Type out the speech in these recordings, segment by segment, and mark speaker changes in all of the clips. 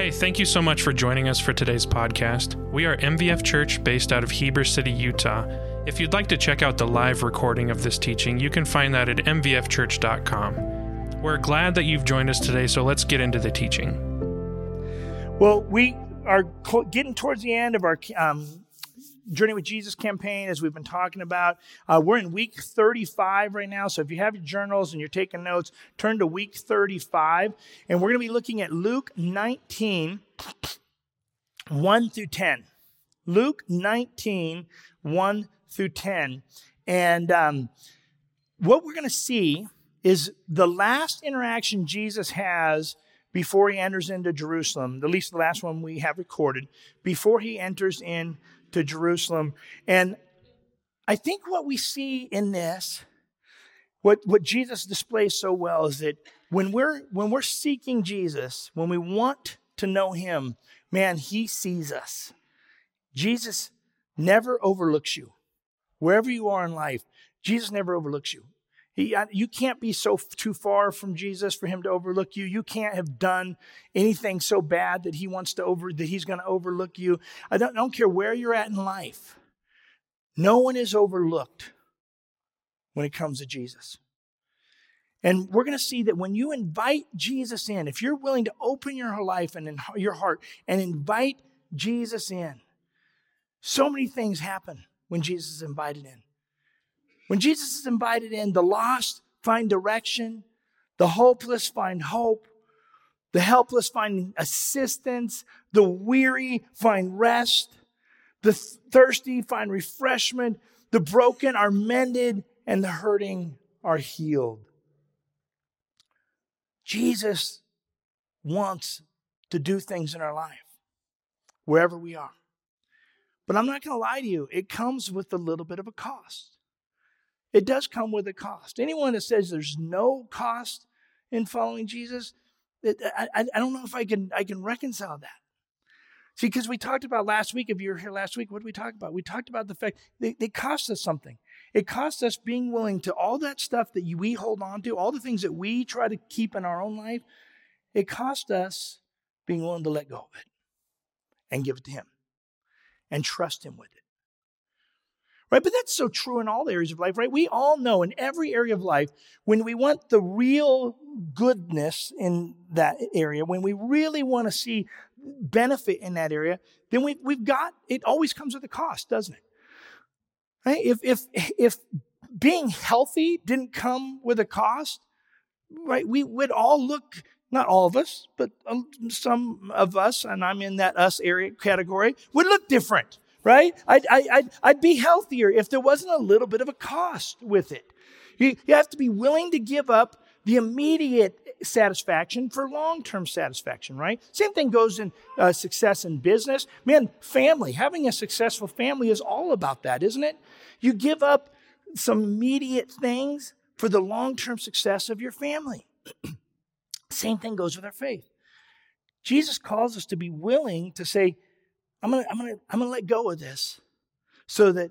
Speaker 1: Hey, thank you so much for joining us for today's podcast. We are MVF Church based out of Heber City, Utah. If you'd like to check out the live recording of this teaching, you can find that at mvfchurch.com. We're glad that you've joined us today, so let's get into the teaching.
Speaker 2: Well, we are getting towards the end of our um, Journey with Jesus campaign, as we've been talking about. Uh, we're in week 35 right now. So if you have your journals and you're taking notes, turn to week 35. And we're going to be looking at Luke 19, 1 through 10. Luke 19, 1 through 10. And um, what we're going to see is the last interaction Jesus has before he enters into Jerusalem, at least the last one we have recorded, before he enters in to Jerusalem. And I think what we see in this, what, what Jesus displays so well is that when we're when we're seeking Jesus, when we want to know him, man, he sees us. Jesus never overlooks you. Wherever you are in life, Jesus never overlooks you. He, uh, you can't be so too far from Jesus for him to overlook you. You can't have done anything so bad that he wants to over that he's going to overlook you. I don't, I don't care where you're at in life. No one is overlooked when it comes to Jesus. And we're going to see that when you invite Jesus in, if you're willing to open your life and your heart and invite Jesus in, so many things happen when Jesus is invited in. When Jesus is invited in, the lost find direction, the hopeless find hope, the helpless find assistance, the weary find rest, the thirsty find refreshment, the broken are mended, and the hurting are healed. Jesus wants to do things in our life, wherever we are. But I'm not going to lie to you, it comes with a little bit of a cost. It does come with a cost. Anyone that says there's no cost in following Jesus, it, I, I don't know if I can, I can reconcile that. See, because we talked about last week, if you were here last week, what did we talk about? We talked about the fact they, they cost us something. It costs us being willing to all that stuff that we hold on to, all the things that we try to keep in our own life, it cost us being willing to let go of it and give it to Him and trust Him with it right? But that's so true in all areas of life, right? We all know in every area of life, when we want the real goodness in that area, when we really want to see benefit in that area, then we, we've got, it always comes with a cost, doesn't it? Right? If, if, if being healthy didn't come with a cost, right, we would all look not all of us, but um, some of us, and I'm in that us area category, would look different right? I'd, I'd, I'd be healthier if there wasn't a little bit of a cost with it. You, you have to be willing to give up the immediate satisfaction for long term satisfaction, right? Same thing goes in uh, success in business. Man, family, having a successful family is all about that, isn't it? You give up some immediate things for the long term success of your family. Same thing goes with our faith. Jesus calls us to be willing to say, I'm gonna, I'm gonna, I'm gonna let go of this so that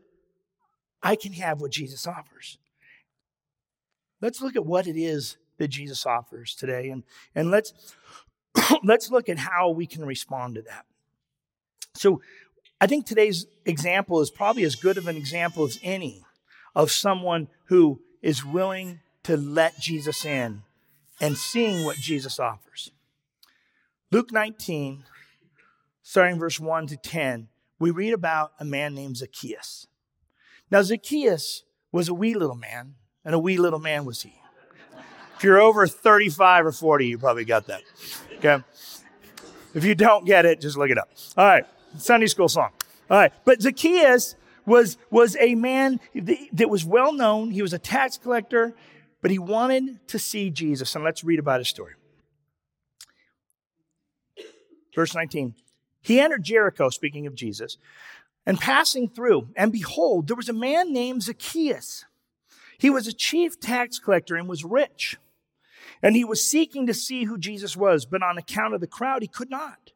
Speaker 2: I can have what Jesus offers. Let's look at what it is that Jesus offers today, and, and let's let's look at how we can respond to that. So I think today's example is probably as good of an example as any of someone who is willing to let Jesus in and seeing what Jesus offers. Luke 19, starting verse 1 to 10, we read about a man named Zacchaeus. Now, Zacchaeus was a wee little man, and a wee little man was he. If you're over 35 or 40, you probably got that. Okay? If you don't get it, just look it up. All right, Sunday school song. All right, but Zacchaeus was, was a man that was well known. He was a tax collector, but he wanted to see Jesus. And let's read about his story. Verse 19 he entered Jericho, speaking of Jesus, and passing through, and behold, there was a man named Zacchaeus. He was a chief tax collector and was rich. And he was seeking to see who Jesus was, but on account of the crowd, he could not,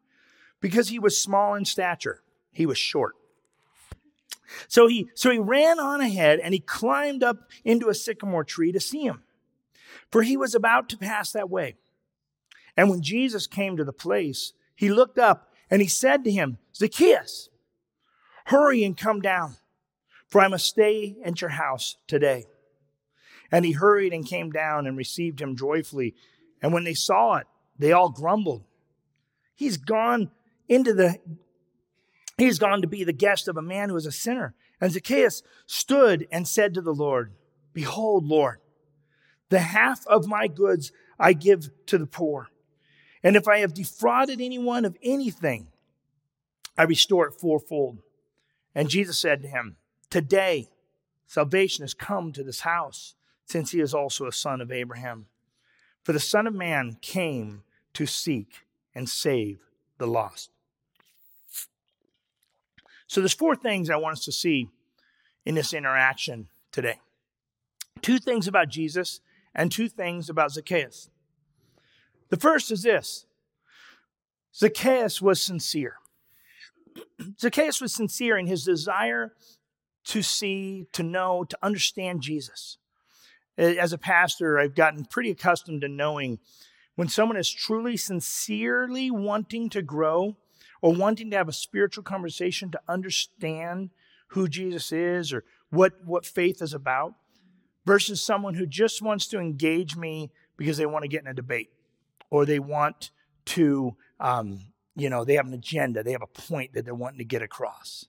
Speaker 2: because he was small in stature. He was short. So he, so he ran on ahead and he climbed up into a sycamore tree to see him, for he was about to pass that way. And when Jesus came to the place, he looked up and he said to him, Zacchaeus, hurry and come down, for I must stay at your house today. And he hurried and came down and received him joyfully. And when they saw it, they all grumbled. He's gone into the, he's gone to be the guest of a man who is a sinner. And Zacchaeus stood and said to the Lord, Behold, Lord, the half of my goods I give to the poor. And if I have defrauded anyone of anything, I restore it fourfold. And Jesus said to him, Today salvation has come to this house, since he is also a son of Abraham. For the Son of Man came to seek and save the lost. So there's four things I want us to see in this interaction today. Two things about Jesus and two things about Zacchaeus. The first is this Zacchaeus was sincere. Zacchaeus was sincere in his desire to see, to know, to understand Jesus. As a pastor, I've gotten pretty accustomed to knowing when someone is truly, sincerely wanting to grow or wanting to have a spiritual conversation to understand who Jesus is or what, what faith is about, versus someone who just wants to engage me because they want to get in a debate or they want to, um, you know, they have an agenda, they have a point that they're wanting to get across.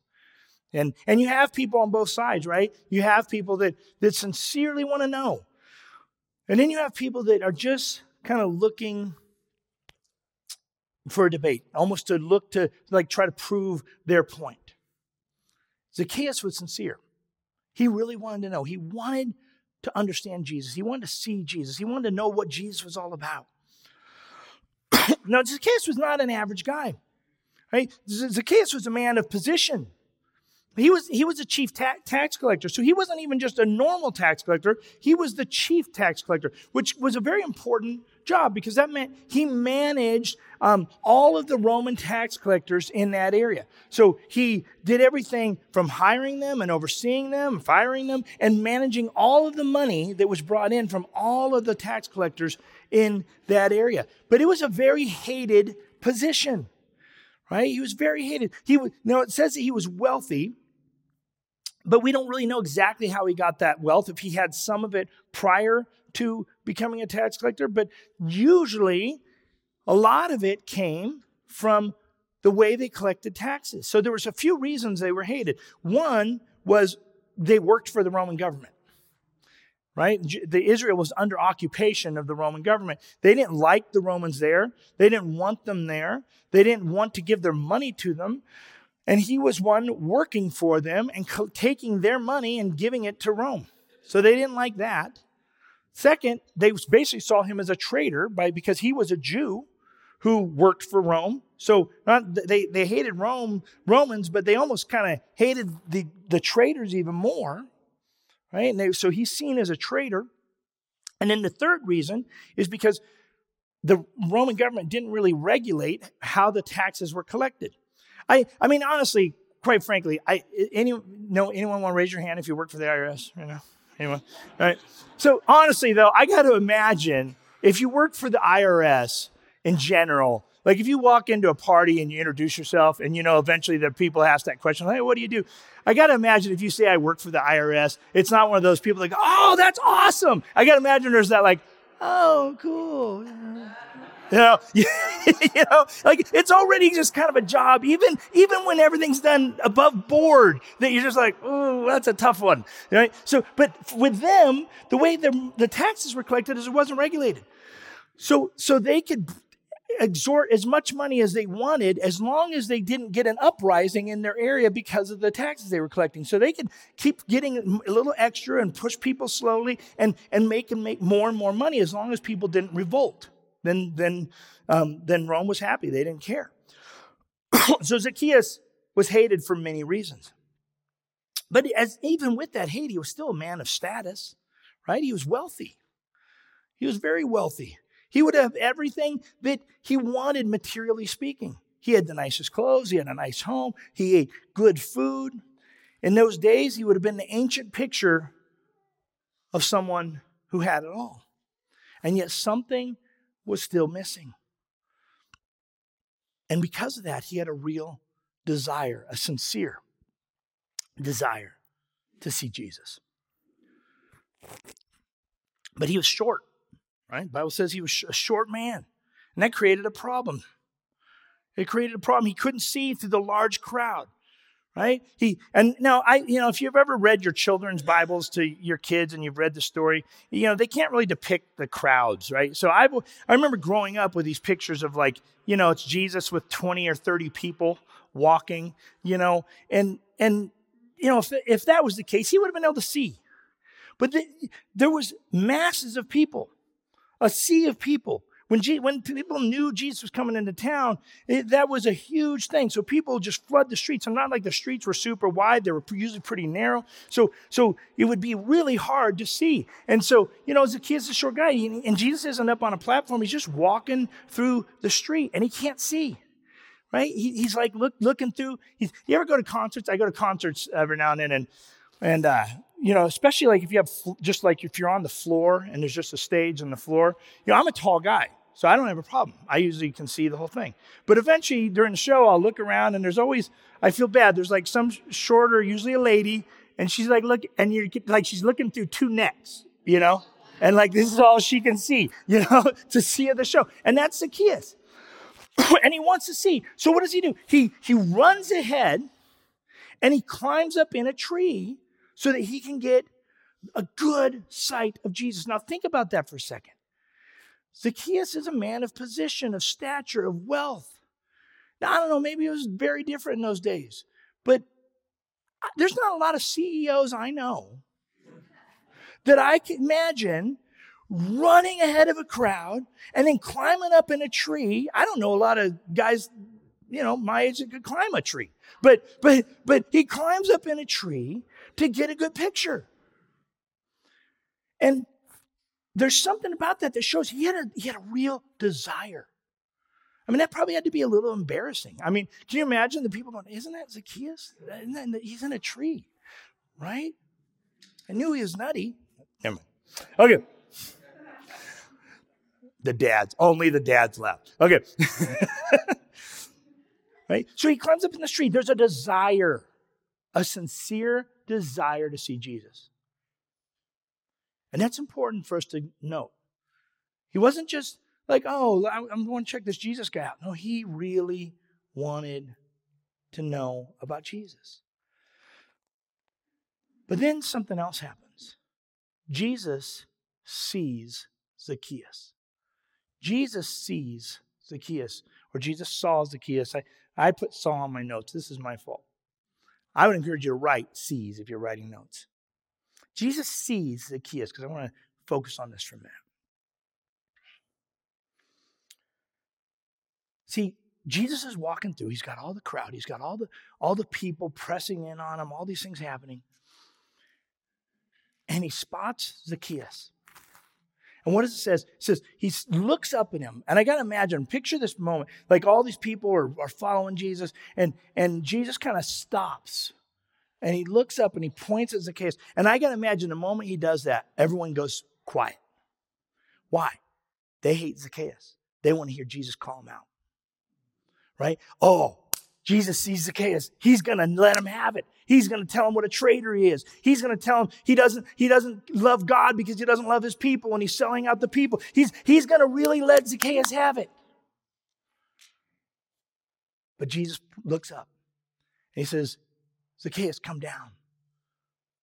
Speaker 2: And, and you have people on both sides, right? You have people that, that sincerely want to know. And then you have people that are just kind of looking for a debate, almost to look to like try to prove their point. Zacchaeus was sincere. He really wanted to know. He wanted to understand Jesus. He wanted to see Jesus. He wanted to know what Jesus was all about. now, Zacchaeus was not an average guy. Right? Zacchaeus was a man of position. He was, he was a chief ta- tax collector. So he wasn't even just a normal tax collector. He was the chief tax collector, which was a very important job because that meant he managed um, all of the Roman tax collectors in that area. So he did everything from hiring them and overseeing them, firing them, and managing all of the money that was brought in from all of the tax collectors in that area. But it was a very hated position, right? He was very hated. He was, now it says that he was wealthy but we don't really know exactly how he got that wealth, if he had some of it prior to becoming a tax collector. But usually, a lot of it came from the way they collected taxes. So there was a few reasons they were hated. One was they worked for the Roman government. Right? The Israel was under occupation of the Roman government. They didn't like the Romans there. They didn't want them there. They didn't want to give their money to them. And he was one working for them and co- taking their money and giving it to Rome. So they didn't like that. Second, they basically saw him as a traitor by, because he was a Jew who worked for Rome. So not, they, they hated Rome, Romans, but they almost kind of hated the, the traitors even more. Right? And they, so he's seen as a traitor. And then the third reason is because the Roman government didn't really regulate how the taxes were collected. I, I mean, honestly, quite frankly, I, any, no, anyone want to raise your hand if you work for the IRS? You know, anyone? Right. So honestly, though, I got to imagine if you work for the IRS in general, like if you walk into a party and you introduce yourself, and you know, eventually the people ask that question, "Hey, what do you do?" I got to imagine if you say I work for the IRS, it's not one of those people like, "Oh, that's awesome." I got to imagine there's that like, "Oh, cool." You know, you know, like it's already just kind of a job, even even when everything's done above board, that you're just like, oh, that's a tough one, right? So, but with them, the way the, the taxes were collected is it wasn't regulated. So, so they could exhort as much money as they wanted as long as they didn't get an uprising in their area because of the taxes they were collecting. So they could keep getting a little extra and push people slowly and, and make and make more and more money as long as people didn't revolt then, then, um, then Rome was happy. They didn't care. so Zacchaeus was hated for many reasons. But as even with that hate, he was still a man of status, right? He was wealthy. He was very wealthy. He would have everything that he wanted, materially speaking. He had the nicest clothes, he had a nice home, he ate good food. In those days, he would have been the ancient picture of someone who had it all. And yet, something was still missing. And because of that, he had a real desire, a sincere desire to see Jesus. But he was short, right? The Bible says he was a short man. And that created a problem. It created a problem. He couldn't see through the large crowd right he and now i you know if you've ever read your children's bibles to your kids and you've read the story you know they can't really depict the crowds right so i i remember growing up with these pictures of like you know it's jesus with 20 or 30 people walking you know and and you know if, if that was the case he would have been able to see but the, there was masses of people a sea of people when, G- when people knew Jesus was coming into town, it, that was a huge thing. So people just flood the streets. And not like the streets were super wide; they were usually pretty narrow. So, so it would be really hard to see. And so, you know, Zacchaeus is a short guy, and Jesus isn't up on a platform. He's just walking through the street, and he can't see. Right? He, he's like look, looking through. He's, you ever go to concerts? I go to concerts every now and then, and and uh, you know, especially like if you have just like if you're on the floor and there's just a stage on the floor. You know, I'm a tall guy, so I don't have a problem. I usually can see the whole thing. But eventually during the show, I'll look around and there's always I feel bad. There's like some shorter, usually a lady, and she's like look, and you're like she's looking through two nets, you know, and like this is all she can see, you know, to see the show, and that's Zacchaeus. and he wants to see. So what does he do? He he runs ahead and he climbs up in a tree so that he can get a good sight of Jesus. Now, think about that for a second. Zacchaeus is a man of position, of stature, of wealth. Now, I don't know, maybe it was very different in those days, but there's not a lot of CEOs I know that I can imagine running ahead of a crowd and then climbing up in a tree. I don't know a lot of guys, you know, my age that could climb a tree. But but but he climbs up in a tree to get a good picture. And there's something about that that shows he had a, he had a real desire. I mean, that probably had to be a little embarrassing. I mean, can you imagine the people going, Isn't that Zacchaeus? Isn't that, he's in a tree, right? I knew he was nutty. Okay. The dads, only the dads left. Okay. right? So he climbs up in the tree. There's a desire, a sincere desire to see Jesus. And that's important for us to note. He wasn't just like, oh, I'm going to check this Jesus guy out. No, he really wanted to know about Jesus. But then something else happens. Jesus sees Zacchaeus. Jesus sees Zacchaeus, or Jesus saw Zacchaeus. I, I put saw on my notes. This is my fault. I would encourage you to write sees if you're writing notes. Jesus sees Zacchaeus, because I want to focus on this for a minute. See, Jesus is walking through. He's got all the crowd. He's got all the all the people pressing in on him. All these things happening, and he spots Zacchaeus. And what does it says? It says he looks up at him. And I got to imagine, picture this moment. Like all these people are, are following Jesus, and, and Jesus kind of stops. And he looks up and he points at Zacchaeus. And I got to imagine the moment he does that, everyone goes quiet. Why? They hate Zacchaeus. They want to hear Jesus call him out. Right? Oh, Jesus sees Zacchaeus. He's going to let him have it. He's going to tell him what a traitor he is. He's going to tell him he doesn't, he doesn't love God because he doesn't love his people and he's selling out the people. He's, he's going to really let Zacchaeus have it. But Jesus looks up and he says, Zacchaeus, come down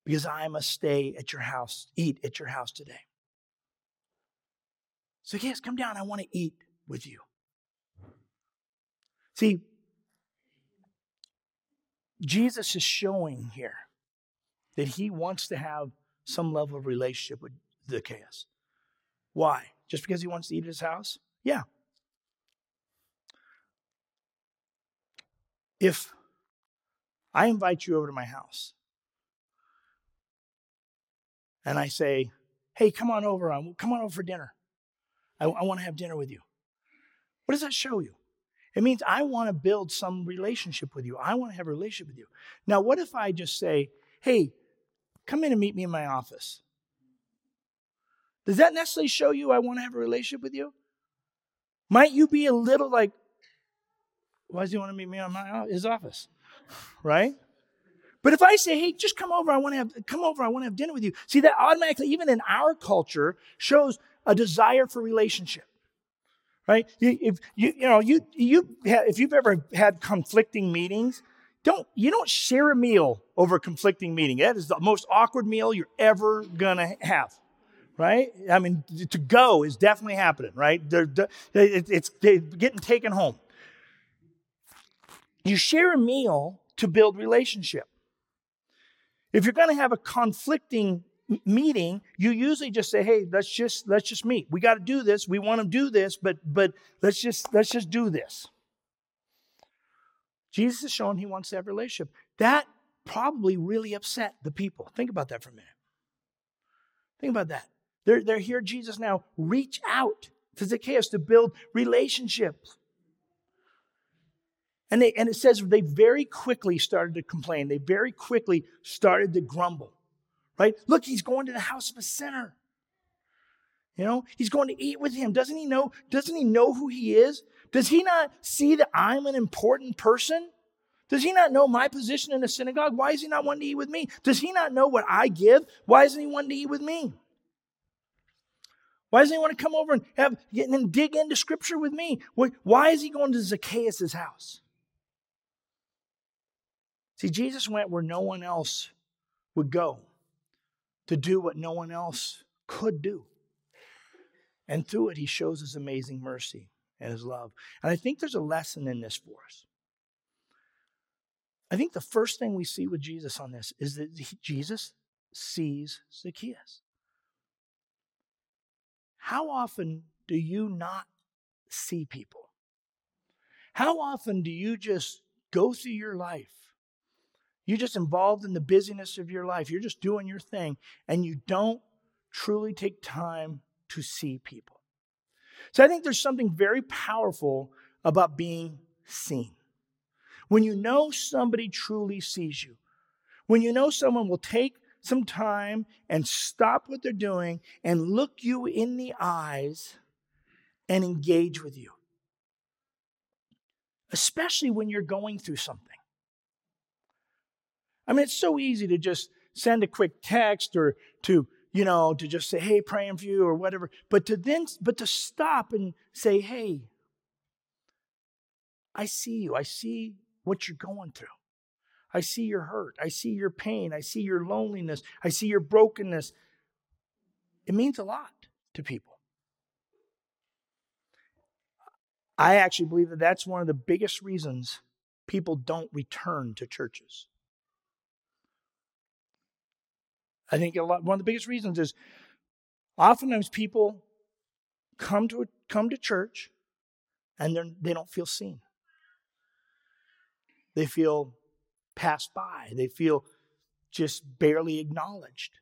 Speaker 2: because I must stay at your house, eat at your house today. Zacchaeus, come down. I want to eat with you. See, Jesus is showing here that he wants to have some level of relationship with the Zacchaeus. Why? Just because he wants to eat at his house? Yeah. If I invite you over to my house and I say, hey, come on over, come on over for dinner. I, I want to have dinner with you. What does that show you? It means I want to build some relationship with you. I want to have a relationship with you. Now, what if I just say, hey, come in and meet me in my office? Does that necessarily show you I want to have a relationship with you? Might you be a little like, why does he want to meet me in my his office? Right? But if I say, hey, just come over, I want to have come over, I want to have dinner with you. See, that automatically, even in our culture, shows a desire for relationship. Right? If you you know you you if you've ever had conflicting meetings, don't you don't share a meal over a conflicting meeting. That is the most awkward meal you're ever gonna have. Right? I mean, to go is definitely happening, right? They're, they're, it's getting taken home. You share a meal to build relationship. If you're going to have a conflicting meeting, you usually just say, "Hey, let's just let's just meet. We got to do this. We want to do this, but but let's just let's just do this." Jesus is showing he wants to have relationship. That probably really upset the people. Think about that for a minute. Think about that. They're, they're here, Jesus now reach out to Zacchaeus to build relationships. And, they, and it says they very quickly started to complain. They very quickly started to grumble, right? Look, he's going to the house of a sinner. You know, he's going to eat with him. Doesn't he know? Doesn't he know who he is? Does he not see that I'm an important person? Does he not know my position in the synagogue? Why is he not wanting to eat with me? Does he not know what I give? Why isn't he wanting to eat with me? Why doesn't he want to come over and have and dig into scripture with me? Why is he going to Zacchaeus' house? See, Jesus went where no one else would go to do what no one else could do. And through it, he shows his amazing mercy and his love. And I think there's a lesson in this for us. I think the first thing we see with Jesus on this is that Jesus sees Zacchaeus. How often do you not see people? How often do you just go through your life you're just involved in the busyness of your life. You're just doing your thing, and you don't truly take time to see people. So I think there's something very powerful about being seen. When you know somebody truly sees you, when you know someone will take some time and stop what they're doing and look you in the eyes and engage with you, especially when you're going through something. I mean, it's so easy to just send a quick text or to, you know, to just say, hey, praying for you or whatever. But to then, but to stop and say, hey, I see you. I see what you're going through. I see your hurt. I see your pain. I see your loneliness. I see your brokenness. It means a lot to people. I actually believe that that's one of the biggest reasons people don't return to churches. I think a lot, one of the biggest reasons is oftentimes people come to come to church and they don't feel seen. They feel passed by. They feel just barely acknowledged.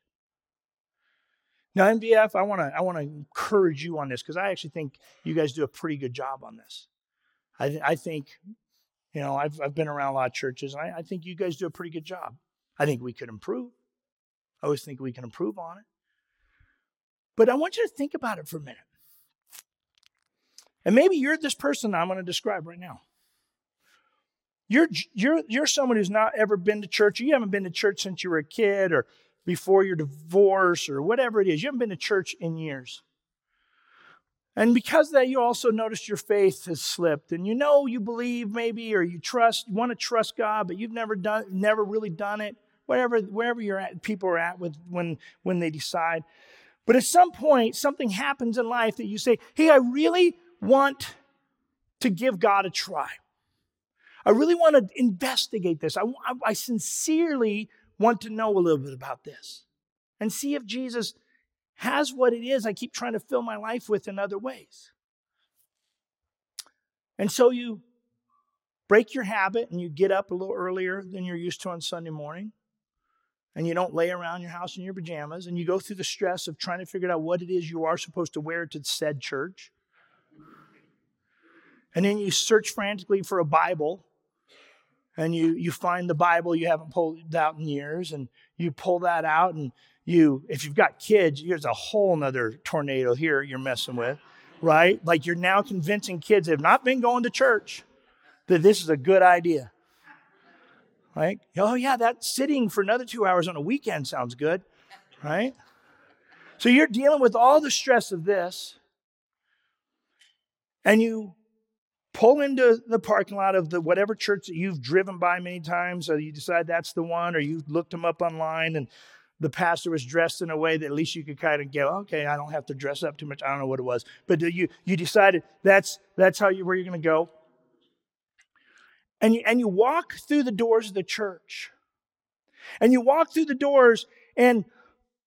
Speaker 2: Now, MVF, I want to I want to encourage you on this because I actually think you guys do a pretty good job on this. I, th- I think, you know, I've I've been around a lot of churches, and I, I think you guys do a pretty good job. I think we could improve. I always think we can improve on it. But I want you to think about it for a minute. And maybe you're this person I'm going to describe right now. You're, you're, you're someone who's not ever been to church. You haven't been to church since you were a kid or before your divorce or whatever it is. You haven't been to church in years. And because that, you also noticed your faith has slipped. And you know you believe maybe or you trust, you want to trust God, but you've never done never really done it wherever wherever you're at, people are at with when when they decide. But at some point, something happens in life that you say, "Hey, I really want to give God a try. I really want to investigate this. I, I, I sincerely want to know a little bit about this and see if Jesus has what it is I keep trying to fill my life with in other ways." And so you break your habit and you get up a little earlier than you're used to on Sunday morning and you don't lay around your house in your pajamas and you go through the stress of trying to figure out what it is you are supposed to wear to said church. And then you search frantically for a Bible and you, you find the Bible you haven't pulled out in years and you pull that out and you, if you've got kids, here's a whole nother tornado here you're messing with, right? Like you're now convincing kids that have not been going to church that this is a good idea. Right? Oh, yeah, that sitting for another two hours on a weekend sounds good. Right? So you're dealing with all the stress of this, and you pull into the parking lot of the whatever church that you've driven by many times, or you decide that's the one, or you looked them up online and the pastor was dressed in a way that at least you could kind of go, okay, I don't have to dress up too much. I don't know what it was, but you you decided that's that's how you where you're going to go, and you and you walk through the doors of the church, and you walk through the doors, and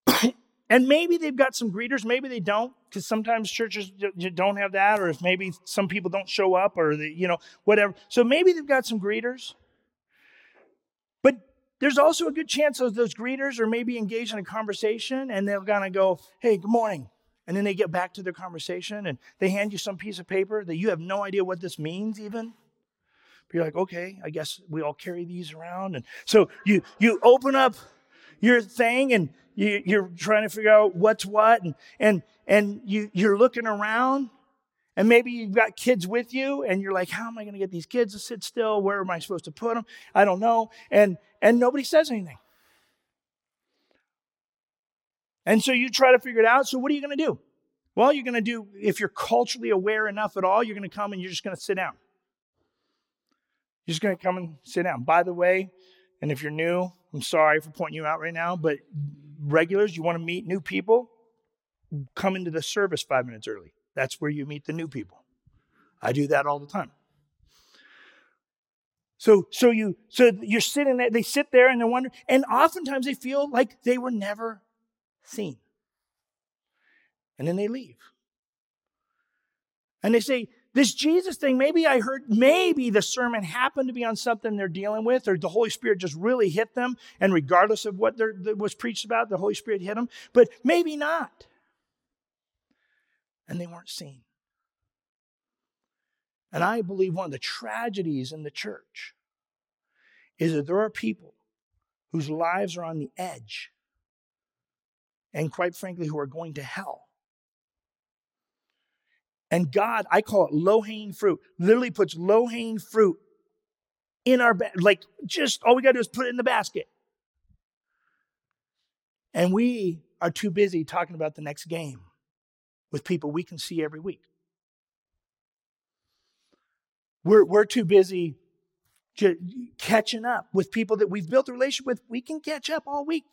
Speaker 2: and maybe they've got some greeters, maybe they don't, because sometimes churches don't have that, or if maybe some people don't show up, or you know whatever. So maybe they've got some greeters. But there's also a good chance that those greeters are maybe engaged in a conversation and they're going to go, hey, good morning. And then they get back to their conversation and they hand you some piece of paper that you have no idea what this means even. You're like, okay, I guess we all carry these around. And so you you open up your thing and you, you're trying to figure out what's what and and and you you're looking around and maybe you've got kids with you and you're like, how am I going to get these kids to sit still? Where am I supposed to put them? I don't know. And and nobody says anything. And so you try to figure it out. So what are you going to do? Well, you're going to do if you're culturally aware enough at all, you're going to come and you're just going to sit down. You're just going to come and sit down. By the way, and if you're new, I'm sorry for pointing you out right now, but regulars, you want to meet new people, come into the service 5 minutes early. That's where you meet the new people. I do that all the time. So, so you, so you're sitting there. They sit there and they wonder, and oftentimes they feel like they were never seen. And then they leave. And they say, this Jesus thing, maybe I heard, maybe the sermon happened to be on something they're dealing with, or the Holy Spirit just really hit them, and regardless of what was preached about, the Holy Spirit hit them, but maybe not and they weren't seen. And I believe one of the tragedies in the church is that there are people whose lives are on the edge and, quite frankly, who are going to hell. And God, I call it low hanging fruit, literally puts low hanging fruit in our, ba- like, just all we got to do is put it in the basket. And we are too busy talking about the next game with people we can see every week. We're, we're too busy catching up with people that we've built a relationship with. We can catch up all week.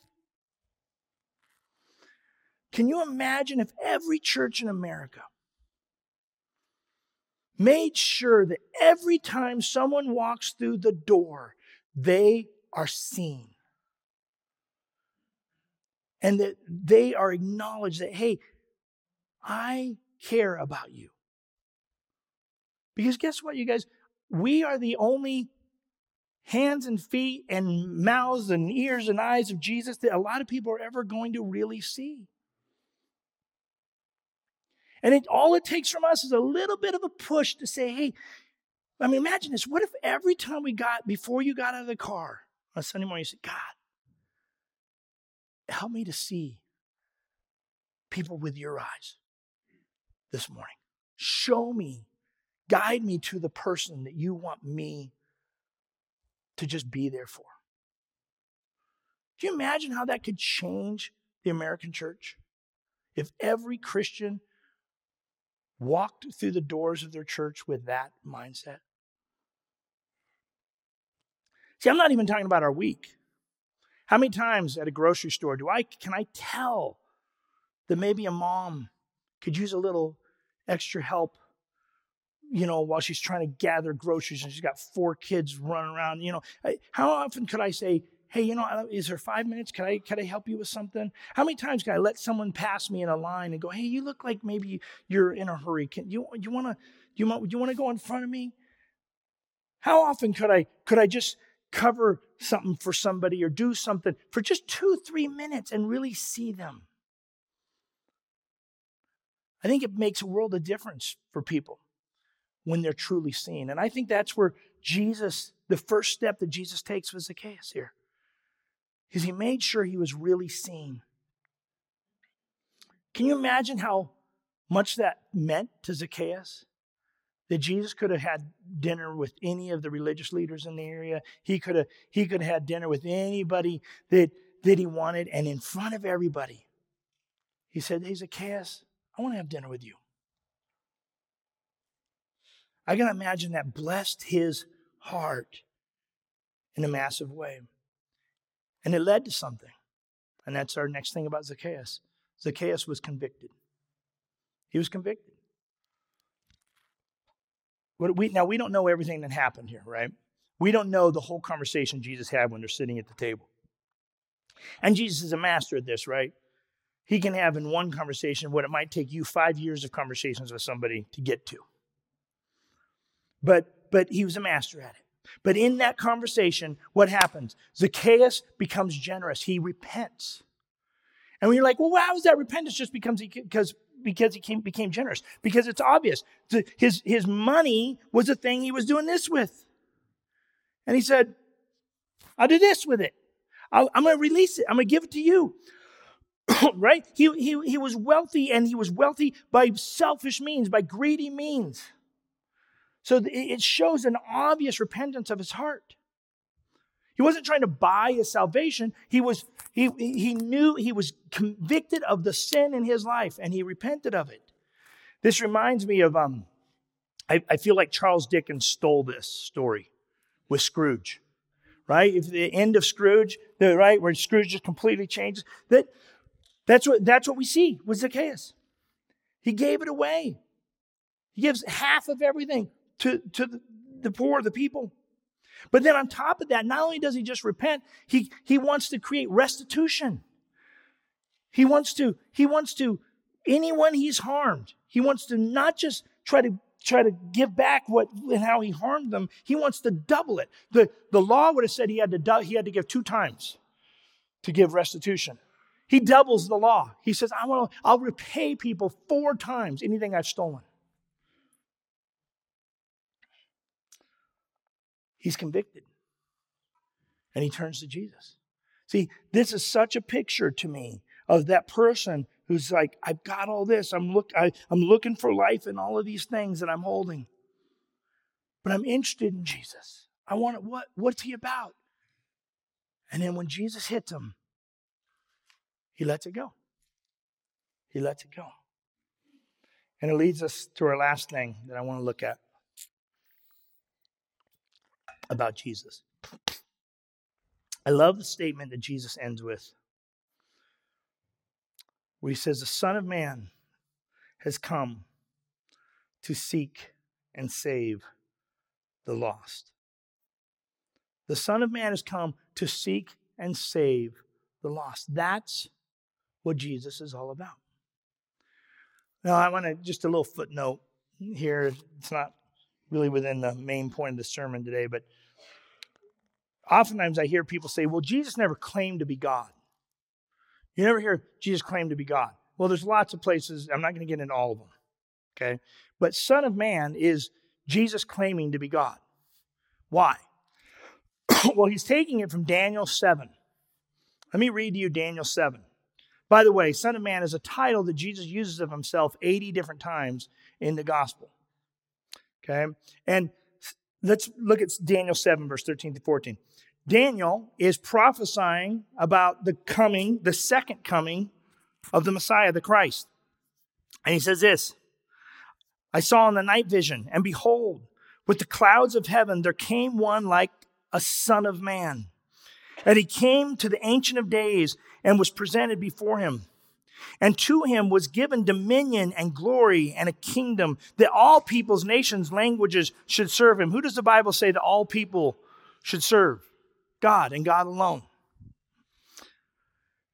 Speaker 2: Can you imagine if every church in America made sure that every time someone walks through the door, they are seen? And that they are acknowledged that, hey, I care about you. Because guess what, you guys? We are the only hands and feet and mouths and ears and eyes of Jesus that a lot of people are ever going to really see. And it, all it takes from us is a little bit of a push to say, hey, I mean, imagine this. What if every time we got, before you got out of the car on a Sunday morning, you said, God, help me to see people with your eyes this morning. Show me, guide me to the person that you want me to just be there for. Can you imagine how that could change the American church? If every Christian walked through the doors of their church with that mindset. See, I'm not even talking about our week. How many times at a grocery store do I can I tell that maybe a mom could use a little extra help, you know, while she's trying to gather groceries and she's got four kids running around. You know, how often could I say, hey, you know, is there five minutes? Can I can I help you with something? How many times can I let someone pass me in a line and go, hey, you look like maybe you're in a hurry. Can you you want to you you want to go in front of me? How often could I could I just cover something for somebody or do something for just two three minutes and really see them? I think it makes a world of difference for people when they're truly seen. And I think that's where Jesus, the first step that Jesus takes was Zacchaeus here. Because he made sure he was really seen. Can you imagine how much that meant to Zacchaeus? that Jesus could have had dinner with any of the religious leaders in the area. He could have he could have had dinner with anybody that that he wanted, and in front of everybody, he said, "Hey Zacchaeus, I want to have dinner with you." I can imagine that blessed his heart in a massive way. And it led to something. And that's our next thing about Zacchaeus. Zacchaeus was convicted. He was convicted. We, now, we don't know everything that happened here, right? We don't know the whole conversation Jesus had when they're sitting at the table. And Jesus is a master at this, right? He can have in one conversation what it might take you five years of conversations with somebody to get to. But, but he was a master at it. But in that conversation, what happens? Zacchaeus becomes generous. He repents. And when you're like, well, how is that repentance just becomes because because he came, became generous? Because it's obvious. His, his money was a thing he was doing this with. And he said, I'll do this with it. i am going to release it. I'm going to give it to you. right? He, he, he was wealthy and he was wealthy by selfish means, by greedy means. So it shows an obvious repentance of his heart. He wasn't trying to buy his salvation. He was he he knew he was convicted of the sin in his life and he repented of it. This reminds me of um I, I feel like Charles Dickens stole this story with Scrooge. Right? If the end of Scrooge, the, right, where Scrooge just completely changes, that that's what that's what we see with Zacchaeus. He gave it away. He gives half of everything to, to the, poor, the people. But then on top of that, not only does he just repent, he, he wants to create restitution. He wants to, he wants to, anyone he's harmed, he wants to not just try to try to give back what and how he harmed them. He wants to double it. The, the law would have said he had to he had to give two times to give restitution. He doubles the law. He says, I want to, I'll repay people four times anything I've stolen. He's convicted. And he turns to Jesus. See, this is such a picture to me of that person who's like, I've got all this. I'm look I, I'm looking for life in all of these things that I'm holding. But I'm interested in Jesus. I want it. What, what's he about? And then when Jesus hits him, he lets it go. He lets it go. And it leads us to our last thing that I want to look at about Jesus. I love the statement that Jesus ends with, where he says, The Son of Man has come to seek and save the lost. The Son of Man has come to seek and save the lost. That's what Jesus is all about. Now, I want to just a little footnote here. It's not really within the main point of the sermon today, but oftentimes I hear people say, well, Jesus never claimed to be God. You never hear Jesus claim to be God. Well, there's lots of places, I'm not going to get into all of them, okay? But Son of Man is Jesus claiming to be God. Why? well, he's taking it from Daniel 7. Let me read to you Daniel 7. By the way, Son of Man is a title that Jesus uses of himself 80 different times in the gospel. Okay? And let's look at Daniel 7, verse 13 to 14. Daniel is prophesying about the coming, the second coming of the Messiah, the Christ. And he says this I saw in the night vision, and behold, with the clouds of heaven there came one like a son of man. And he came to the Ancient of Days and was presented before him. And to him was given dominion and glory and a kingdom that all peoples, nations, languages should serve him. Who does the Bible say that all people should serve? God and God alone.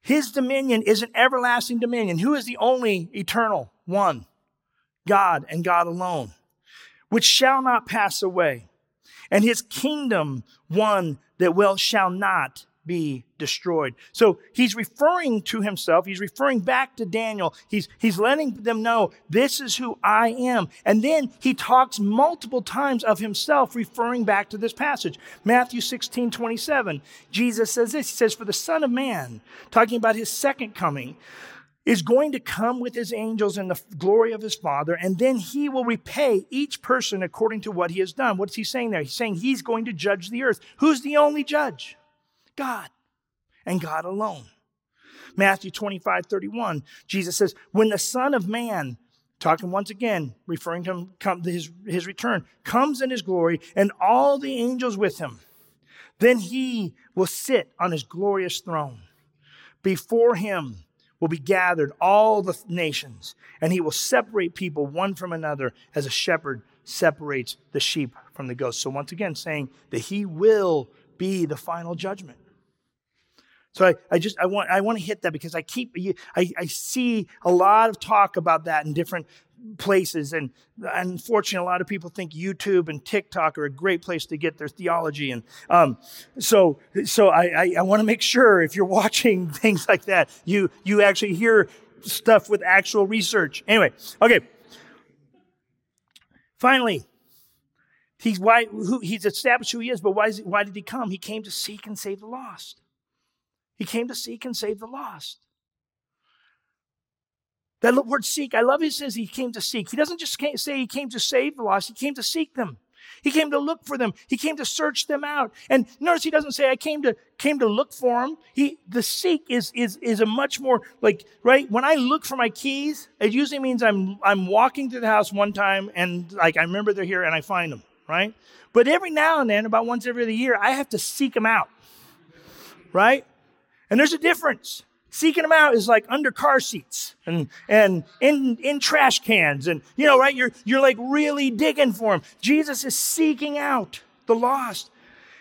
Speaker 2: His dominion is an everlasting dominion. Who is the only eternal one? God and God alone, which shall not pass away. And his kingdom one that will shall not be destroyed. So he's referring to himself. He's referring back to Daniel. He's, he's letting them know this is who I am. And then he talks multiple times of himself, referring back to this passage. Matthew 16, 27. Jesus says this. He says, For the Son of Man, talking about his second coming, is going to come with his angels in the glory of his Father, and then he will repay each person according to what he has done. What's he saying there? He's saying he's going to judge the earth. Who's the only judge? God, and God alone. Matthew 25, 31, Jesus says, When the Son of Man, talking once again, referring to him, come, his, his return, comes in his glory, and all the angels with him, then he will sit on his glorious throne. Before him, will be gathered all the nations, and he will separate people one from another as a shepherd separates the sheep from the goats. So, once again, saying that he will be the final judgment. So I, I just I want I want to hit that because I keep I, I see a lot of talk about that in different places. And unfortunately, a lot of people think YouTube and TikTok are a great place to get their theology. And um, so, so I, I, I want to make sure if you're watching things like that, you, you actually hear stuff with actual research. Anyway, okay. Finally, he's why who, he's established who he is, but why, is, why did he come? He came to seek and save the lost. He came to seek and save the lost. That word seek, I love he says he came to seek. He doesn't just say he came to save the lost, he came to seek them. He came to look for them. He came to search them out. And notice he doesn't say I came to came to look for them. He the seek is is is a much more like right when I look for my keys, it usually means I'm I'm walking through the house one time and like I remember they're here and I find them, right? But every now and then, about once every other year, I have to seek them out. Right? And there's a difference. Seeking them out is like under car seats and, and in, in trash cans. And, you know, right? You're, you're like really digging for them. Jesus is seeking out the lost.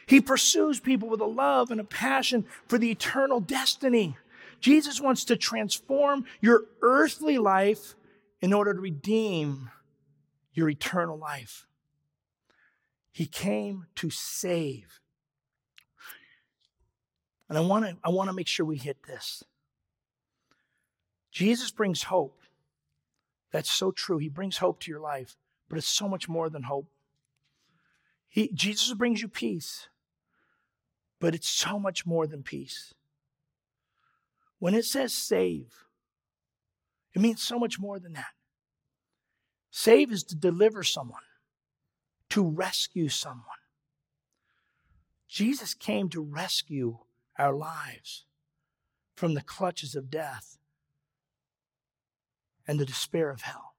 Speaker 2: He pursues people with a love and a passion for the eternal destiny. Jesus wants to transform your earthly life in order to redeem your eternal life. He came to save. And I want to I want to make sure we hit this. Jesus brings hope. That's so true. He brings hope to your life, but it's so much more than hope. He, Jesus brings you peace, but it's so much more than peace. When it says save, it means so much more than that. Save is to deliver someone, to rescue someone. Jesus came to rescue our lives from the clutches of death and the despair of hell.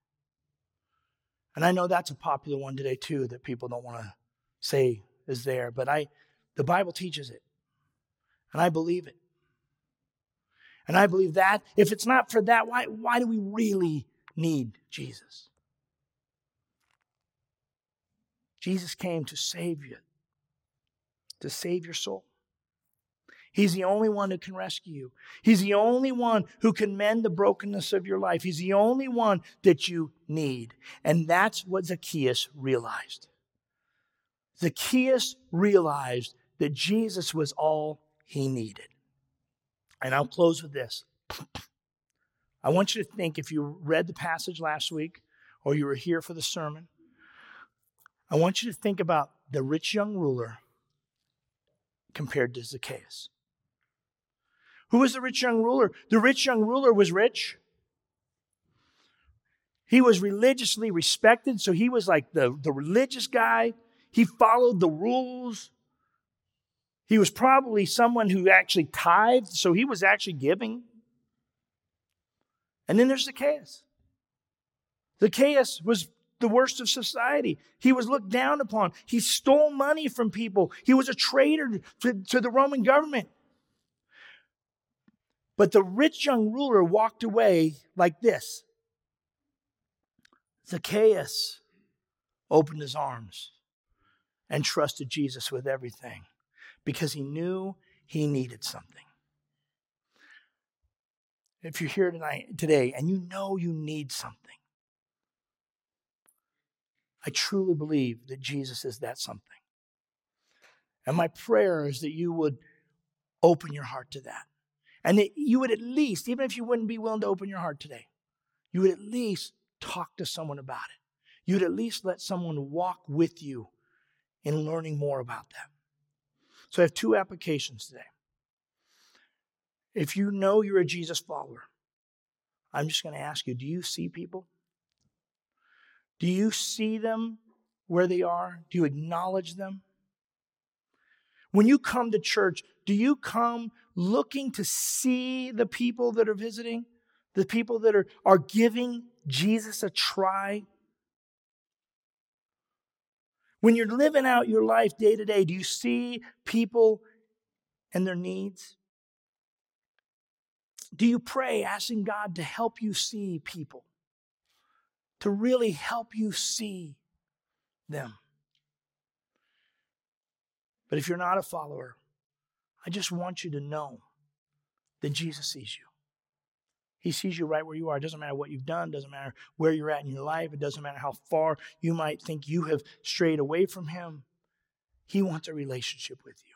Speaker 2: And I know that's a popular one today too that people don't want to say is there, but I the Bible teaches it. And I believe it. And I believe that if it's not for that, why, why do we really need Jesus? Jesus came to save you, to save your soul. He's the only one who can rescue you. He's the only one who can mend the brokenness of your life. He's the only one that you need. And that's what Zacchaeus realized. Zacchaeus realized that Jesus was all he needed. And I'll close with this. I want you to think if you read the passage last week or you were here for the sermon, I want you to think about the rich young ruler compared to Zacchaeus. Who was the rich young ruler? The rich young ruler was rich. He was religiously respected, so he was like the, the religious guy. He followed the rules. He was probably someone who actually tithed, so he was actually giving. And then there's Zacchaeus. Zacchaeus was the worst of society. He was looked down upon. He stole money from people. He was a traitor to, to the Roman government. But the rich young ruler walked away like this Zacchaeus opened his arms and trusted Jesus with everything because he knew he needed something. If you're here tonight today and you know you need something, I truly believe that Jesus is that something. And my prayer is that you would open your heart to that. And that you would at least, even if you wouldn't be willing to open your heart today, you would at least talk to someone about it. You'd at least let someone walk with you in learning more about that. So I have two applications today. If you know you're a Jesus follower, I'm just going to ask you do you see people? Do you see them where they are? Do you acknowledge them? When you come to church, do you come looking to see the people that are visiting, the people that are, are giving Jesus a try? When you're living out your life day to day, do you see people and their needs? Do you pray asking God to help you see people? To really help you see them? But if you're not a follower, I just want you to know that Jesus sees you. He sees you right where you are. It doesn't matter what you've done, doesn't matter where you're at in your life, it doesn't matter how far you might think you have strayed away from Him. He wants a relationship with you.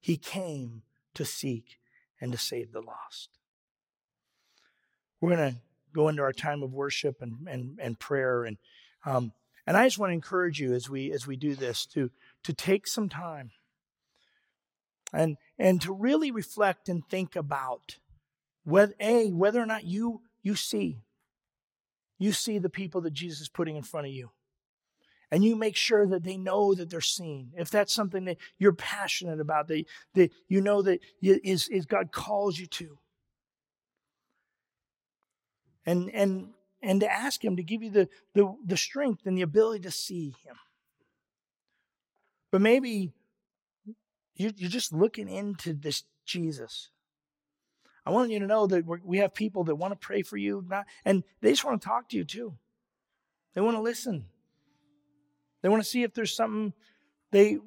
Speaker 2: He came to seek and to save the lost. We're going to go into our time of worship and, and, and prayer. And, um, and I just want to encourage you as we, as we do this to, to take some time and, and to really reflect and think about whether, A, whether or not you, you see, you see the people that Jesus is putting in front of you. And you make sure that they know that they're seen. If that's something that you're passionate about, that, that you know that is, is God calls you to. And, and, and to ask Him to give you the, the, the strength and the ability to see Him. But maybe you're just looking into this Jesus. I want you to know that we have people that want to pray for you, not, and they just want to talk to you too. They want to listen. They want to see if there's something they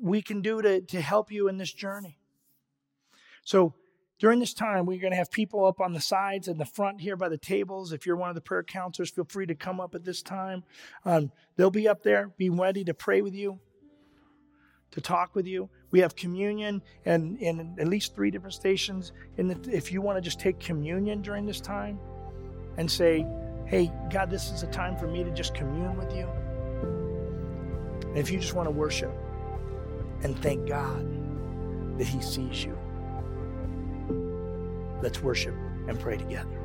Speaker 2: we can do to, to help you in this journey. So during this time, we're going to have people up on the sides and the front here by the tables. If you're one of the prayer counselors, feel free to come up at this time. Um, they'll be up there, be ready to pray with you, to talk with you. We have communion and in at least three different stations. And if you want to just take communion during this time and say, hey, God, this is a time for me to just commune with you. And if you just want to worship and thank God that He sees you, let's worship and pray together.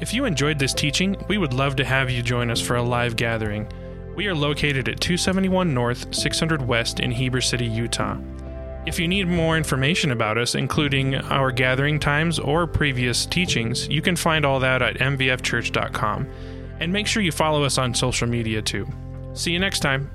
Speaker 1: If you enjoyed this teaching, we would love to have you join us for a live gathering. We are located at 271 North, 600 West in Heber City, Utah. If you need more information about us, including our gathering times or previous teachings, you can find all that at mvfchurch.com. And make sure you follow us on social media too. See you next time.